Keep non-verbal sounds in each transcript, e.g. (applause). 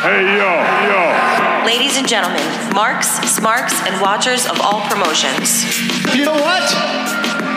Hey, yo, yo. Ladies and gentlemen, marks, smarks, and watchers of all promotions. You know what?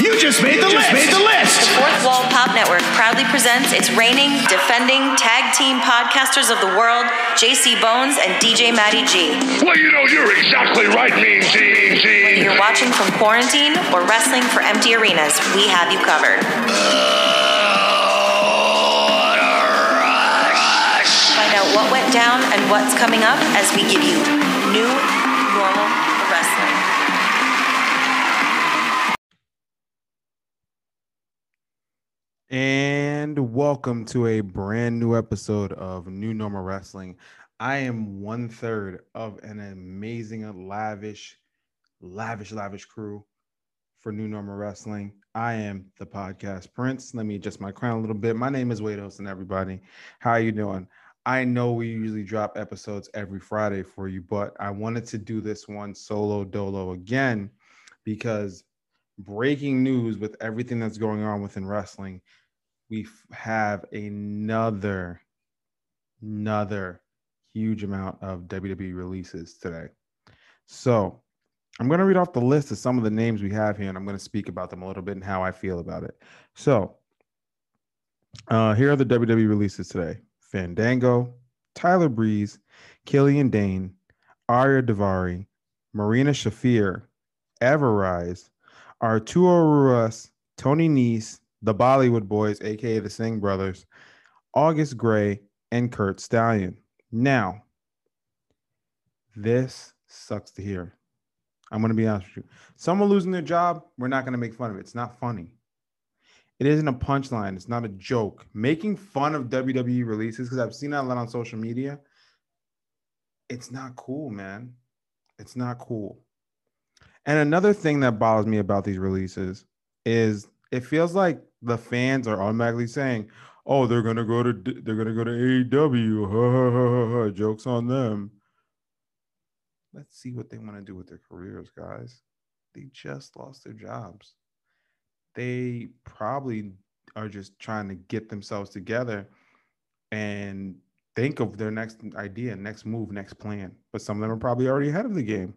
You just made the just list. made the list. The Fourth Wall Pop Network proudly presents its reigning, defending, tag team podcasters of the world, JC Bones and DJ Matty G. Well, you know, you're exactly right, Mean Gene, Whether you're watching from quarantine or wrestling for empty arenas, we have you covered. Find out what went down and what's coming up as we give you new normal wrestling. And welcome to a brand new episode of New Normal Wrestling. I am one third of an amazing, lavish, lavish, lavish crew for New Normal Wrestling. I am the podcast Prince. Let me adjust my crown a little bit. My name is Wade Wilson, everybody. How are you doing? I know we usually drop episodes every Friday for you, but I wanted to do this one solo dolo again because breaking news with everything that's going on within wrestling we have another another huge amount of WWE releases today. So I'm going to read off the list of some of the names we have here, and I'm going to speak about them a little bit and how I feel about it. So uh, here are the WWE releases today: Fandango, Tyler Breeze, Killian Dain, Ariya Daivari, Marina Shafir, Ever-Rise, Arturo Ruas, Tony Nese, the Bollywood Boys, aka the Singh Brothers, August Grey, and Curt Stallion. Now, this sucks to hear. I'm going to be honest with you. Someone losing their job, we're not going to make fun of it. It's not funny. It isn't a punchline. It's not a joke. Making fun of WWE releases, because I've seen that a lot on social media, it's not cool, man. It's not cool. And another thing that bothers me about these releases is it feels like the fans are automatically saying, "Oh, they're gonna go to they're gonna go to AEW." Ha, ha, ha. Jokes on them. Let's see what they want to do with their careers, guys. They just lost their jobs. They probably are just trying to get themselves together and think of their next idea, next move, next plan. But some of them are probably already ahead of the game.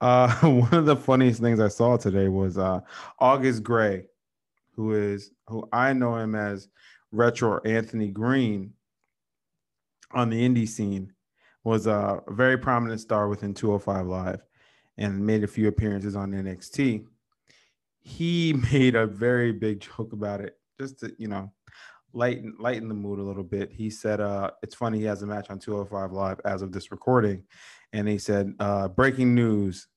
Uh, (laughs) one of the funniest things I saw today was uh, August Grey, who is who I know him as Retro Anthony Greene on the indie scene, was a very prominent star within 205 Live and made a few appearances on NXT. He (laughs) made a very big joke about it, just to you know lighten lighten the mood a little bit. He said, uh, it's funny he has a match on 205 Live as of this recording. And he said, uh, breaking news,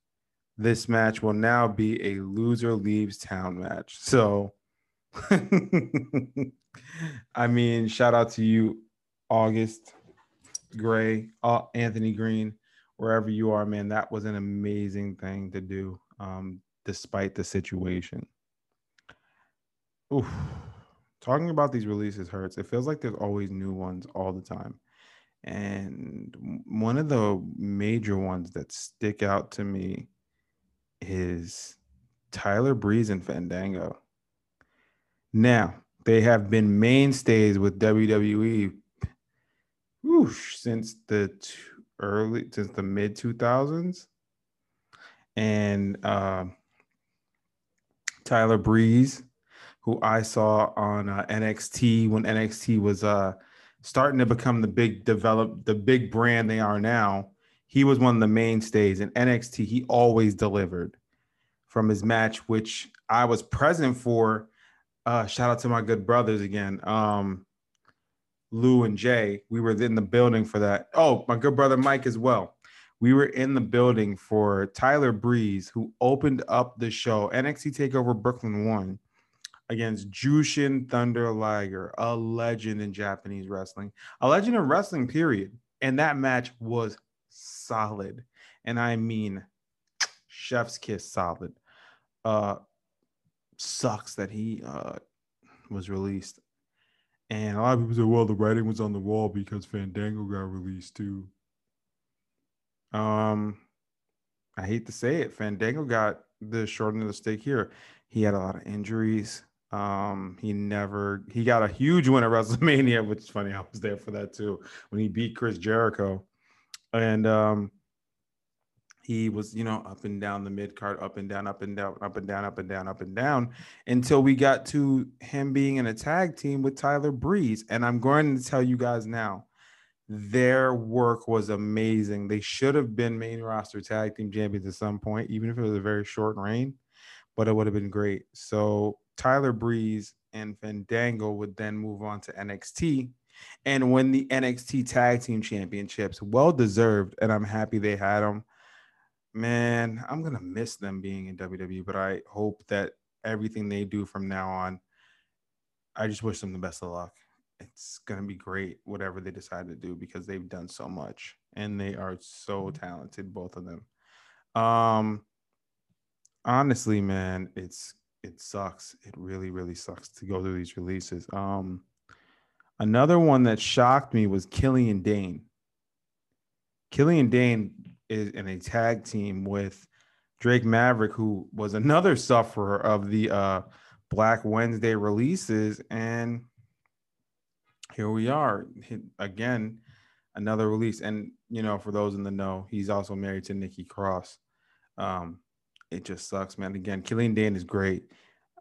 this match will now be a loser leaves town match. (laughs) So I mean, shout out to you, August Grey, uh, Anthony Greene, wherever you are, man. That was an amazing thing to do, um, despite the situation. Oof. Talking about these releases hurts. It feels like there's always new ones all the time. And one of the major ones that stick out to me is Tyler Breeze and Fandango. Now, they have been mainstays with WWE whoosh, since the early since the mid 2000s. And uh, Tyler Breeze, who I saw on uh, NXT when NXT was uh, starting to become the big develop the big brand they are now. He was one of the mainstays in NXT. He always delivered from his match, which I was present for. Uh, shout out to my good brothers again, um, Lou and Jay. We were in the building for that. Oh, my good brother Mike as well. We were in the building for Tyler Breeze, who opened up the show NXT Takeover Brooklyn One against Jushin Thunder Liger, a legend in Japanese wrestling, a legend in wrestling, period. And that match was solid. And I mean, chef's kiss solid. Uh, sucks that he uh, was released. And a lot of people say, well, the writing was on the wall because Fandango got released too. Um, I hate to say it, Fandango got the short end of the stick here. He had a lot of injuries. Um, he never he got a huge win at (laughs) WrestleMania, which is funny. I was there for that too when he beat Chris Jericho, and um, he was you know up and down the mid card, up and down, up and down, up and down, up and down, up and down, until we got to him being in a tag team with Tyler Breeze. And I'm going to tell you guys now, their work was amazing. They should have been main roster tag team champions at some point, even if it was a very short reign, but it would have been great. So Tyler Breeze and Fandango would then move on to NXT and win the NXT Tag Team Championships. Well deserved, and I'm happy they had them. Man, I'm gonna miss them being in WWE, but I hope that everything they do from now on, I just wish them the best of luck. It's gonna be great, whatever they decide to do, because they've done so much and they are so talented, both of them. Um, honestly, man, it's it sucks. It really, really sucks to go through these releases. Um, another one that shocked me was Killian Dain. Killian Dain is in a tag team with Drake Maverick, who was another sufferer of the uh, Black Wednesday releases, and here we are again, another release. And you know, for those in the know, he's also married to Nikki Cross. Um, it just sucks, man. Again, Killian Dain is great.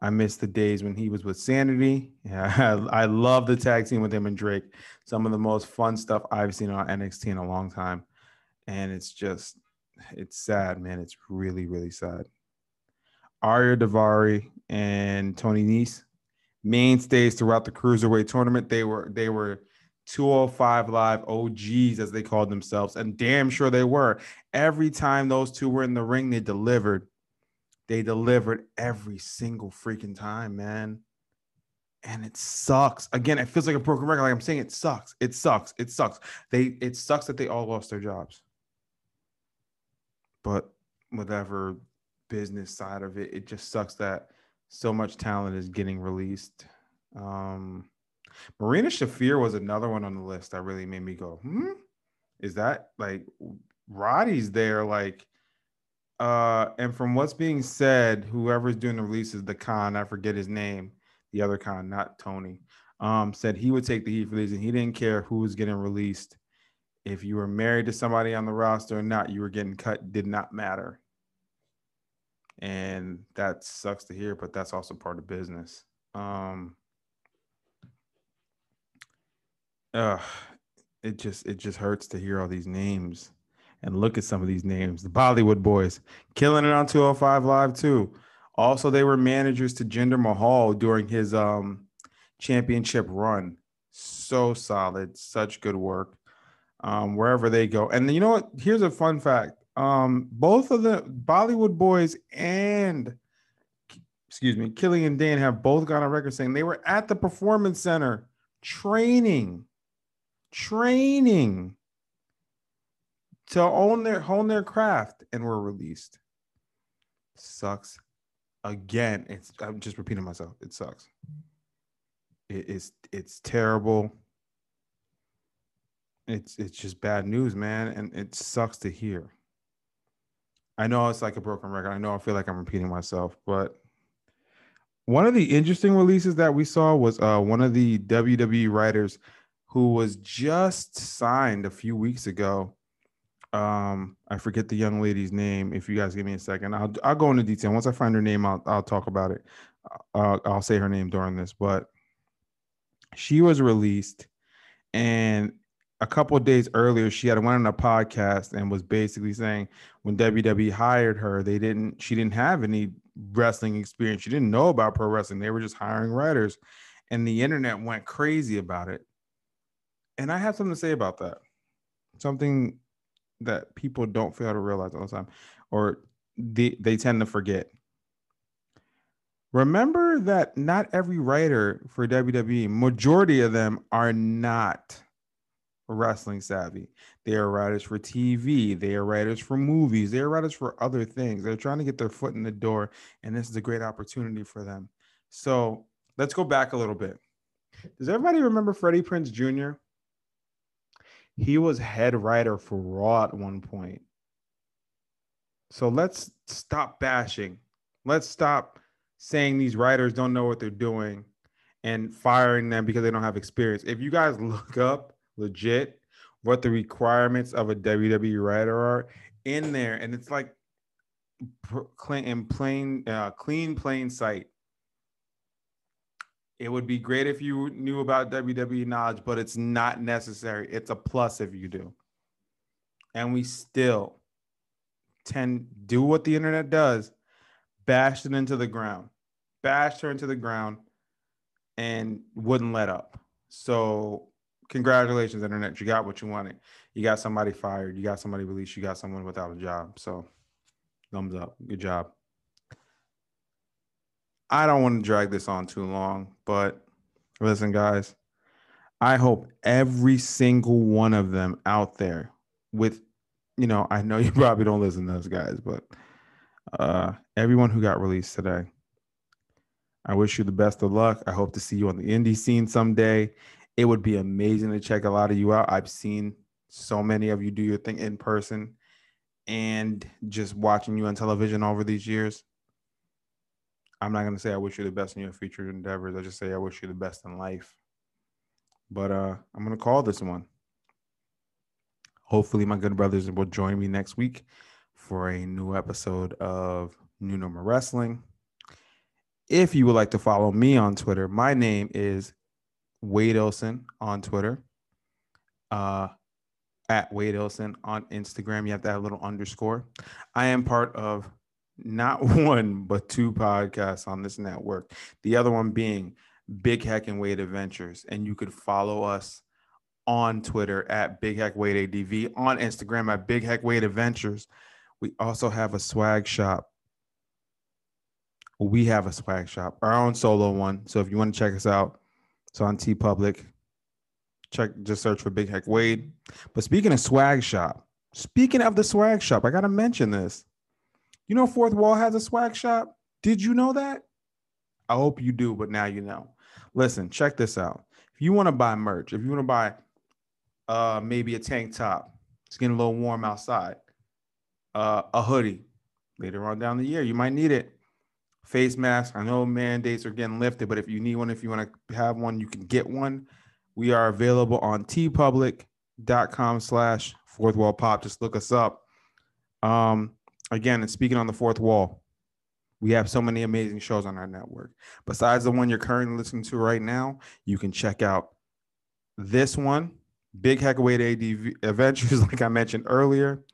I miss the days when he was with Sanity. (laughs) Yeah, I, I love the tag team with him and Drake. Some of the most fun stuff I've seen on NXT in a long time. And it's just, it's sad, man. It's really, really sad. Ariya Daivari and Tony Nese, mainstays throughout the cruiserweight tournament. They were they were 205 live OGs as they called themselves, and damn sure they were. Every time those two were in the ring, they delivered. They delivered every single freaking time, man. And it sucks. Again, it feels like a broken record. Like I'm saying, it sucks. It sucks. It sucks. They it sucks that they all lost their jobs. But whatever business side of it, it just sucks that so much talent is getting released. Um Marina Shafir was another one on the list that really made me go, hmm? Is that like Roddy's there? Like uh, and from what's being said, whoever's doing the releases, the Khan, I forget his name, the other Khan, not Tony, um, said he would take the heat for these and he didn't care who was getting released. If you were married to somebody on the roster or not, you were getting cut, did not matter. And that sucks to hear, but that's also part of business. Um, uh, it just it just hurts to hear all these names and look at some of these names. The Bollywood Boys killing it on 205 Live too. Also, they were managers to Jinder Mahal during his um, championship run. So solid, such good work. Um, wherever they go. And you know what? Here's a fun fact. Um, both of the Bollywood boys and excuse me, Killian Dain have both gone on record saying they were at the performance center training, training to own their hone their craft and were released. Sucks. Again, it's I'm just repeating myself. It sucks. It is it's terrible. It's it's just bad news, man, and it sucks to hear. I know it's like a broken record. I know I feel like I'm repeating myself, but one of the interesting releases that we saw was uh, one of the WWE writers who was just signed a few weeks ago. Um i forget the young lady's name. If you guys give me a second i'll i'll go into detail. Once i find her name i'll, I'll talk about it. Uh, i'll say her name during this but she was released and a couple days earlier she had went on a podcast and was basically saying when wwe hired her they didn't she didn't have any wrestling experience. She didn't know about pro wrestling. They were just hiring writers. And the internet went crazy about it. And i have something to say about that. Something that people don't fail to realize all the time, or they, they tend to forget. Remember that not every writer for WWE, majority of them are not wrestling savvy. They are writers for TV, they are writers for movies, they are writers for other things. They're trying to get their foot in the door, and this is a great opportunity for them. So let's go back a little bit. Does everybody remember Freddie Prinze Jr.? He was head writer for Raw at one point. So let's stop bashing. Let's stop saying these writers don't know what they're doing and firing them because they don't have experience. If you guys (laughs) look up legit what the requirements of a WWE writer are in there, and it's like in plain uh, clean plain sight. It would be great if you knew about WWE knowledge, but it's not necessary. It's a plus if you do. And we still tend do what the internet does, bashed it into the ground, bashed her into the ground, and wouldn't let up. So congratulations, internet. You got what you wanted. You got somebody fired. You got somebody released. You got someone without a job. So thumbs up. Good job. I don't want to drag this on too long, but listen, guys, I hope every single one of them out there with, you know, I know you (laughs) probably don't listen to those guys, but uh, everyone who got released today, I wish you the best of luck. I hope to see you on the indie scene someday. It would be amazing to check a lot of you out. I've seen so many of you do your thing in person and just watching you on television over these years. I'm not gonna say I wish you the best in your future endeavors. I just say I wish you the best in life. But uh, I'm gonna call this one. Hopefully, my good brothers will join me next week for a new episode of New Normal Wrestling. If you would like to follow me on Twitter, my name is Wade Ilson on Twitter. Uh, at Wade Ilson on Instagram. You have to have a little underscore. I am part of not (laughs) one but two podcasts on this network. The other one being Big Heck and Wade Adventures, and you could follow us on Twitter at Big Heck Wade ADV, on Instagram at Big Heck Wade Adventures. We also have a swag shop we have a swag shop, our own solo one. So if you want to check us out, it's on TeePublic. Check, just search for Big Heck Wade. But speaking of swag shop, speaking of the swag shop, I gotta mention this. You know, Fourth Wall has a swag shop. Did you know that? I hope you do, but now you know. Listen, check this out. If you want to buy merch, if you want to buy uh maybe a tank top, it's getting a little warm outside, uh, a hoodie later on down the year, you might need it face mask. I know mandates are getting lifted, but if you need one, if you want to have one, you can get one. We are available on teepublic.com slash fourth wall pop. Just look us up. Um, again, and speaking on the fourth wall, we have so many amazing shows on our network. Besides the one you're currently listening to right now, you can check out this one, Big Heckaway ADV Adventures, (laughs) like I mentioned earlier,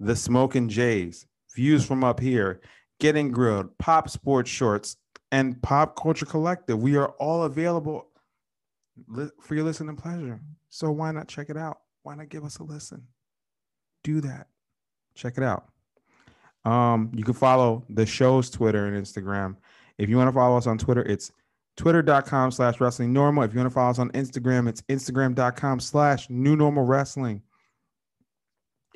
The Smoking Jays, Views from Up Here, Getting Grilled, Pop Sports Shorts, and Pop Culture Collective. We are all available for your listening pleasure. So why not check it out? Why not give us a listen? Do that. Check it out. Um, you can follow the show's Twitter and Instagram. If you want to follow us on Twitter, it's twitter.com slash wrestling normal. If you want to follow us on Instagram, it's instagram.com slash new normal wrestling.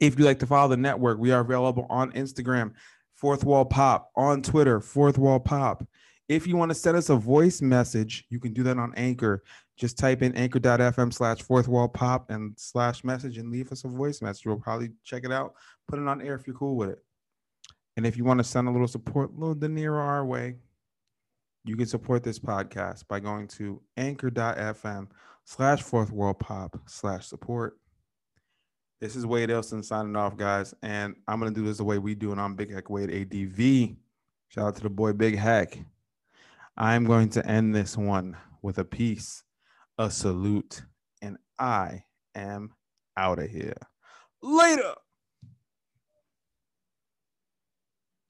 If you like to follow the network, we are available on Instagram Fourth Wall Pop on Twitter, Fourth Wall Pop. If you want to send us a voice message, you can do that on Anchor. Just type in anchor.fm slash fourth wall pop and slash message and leave us a voice message. We'll probably check it out, put it on air if you're cool with it. And if you want to send a little support, a little De Niro our way, you can support this podcast by going to anchor.fm slash fourth wall pop slash support. This is Wade Elson signing off, guys. And I'm going to do this the way we do it on Big Hack Wade ADV. Shout out to the boy Big Hack. I'm going to end this one with a peace, a salute, and I am out of here. Later.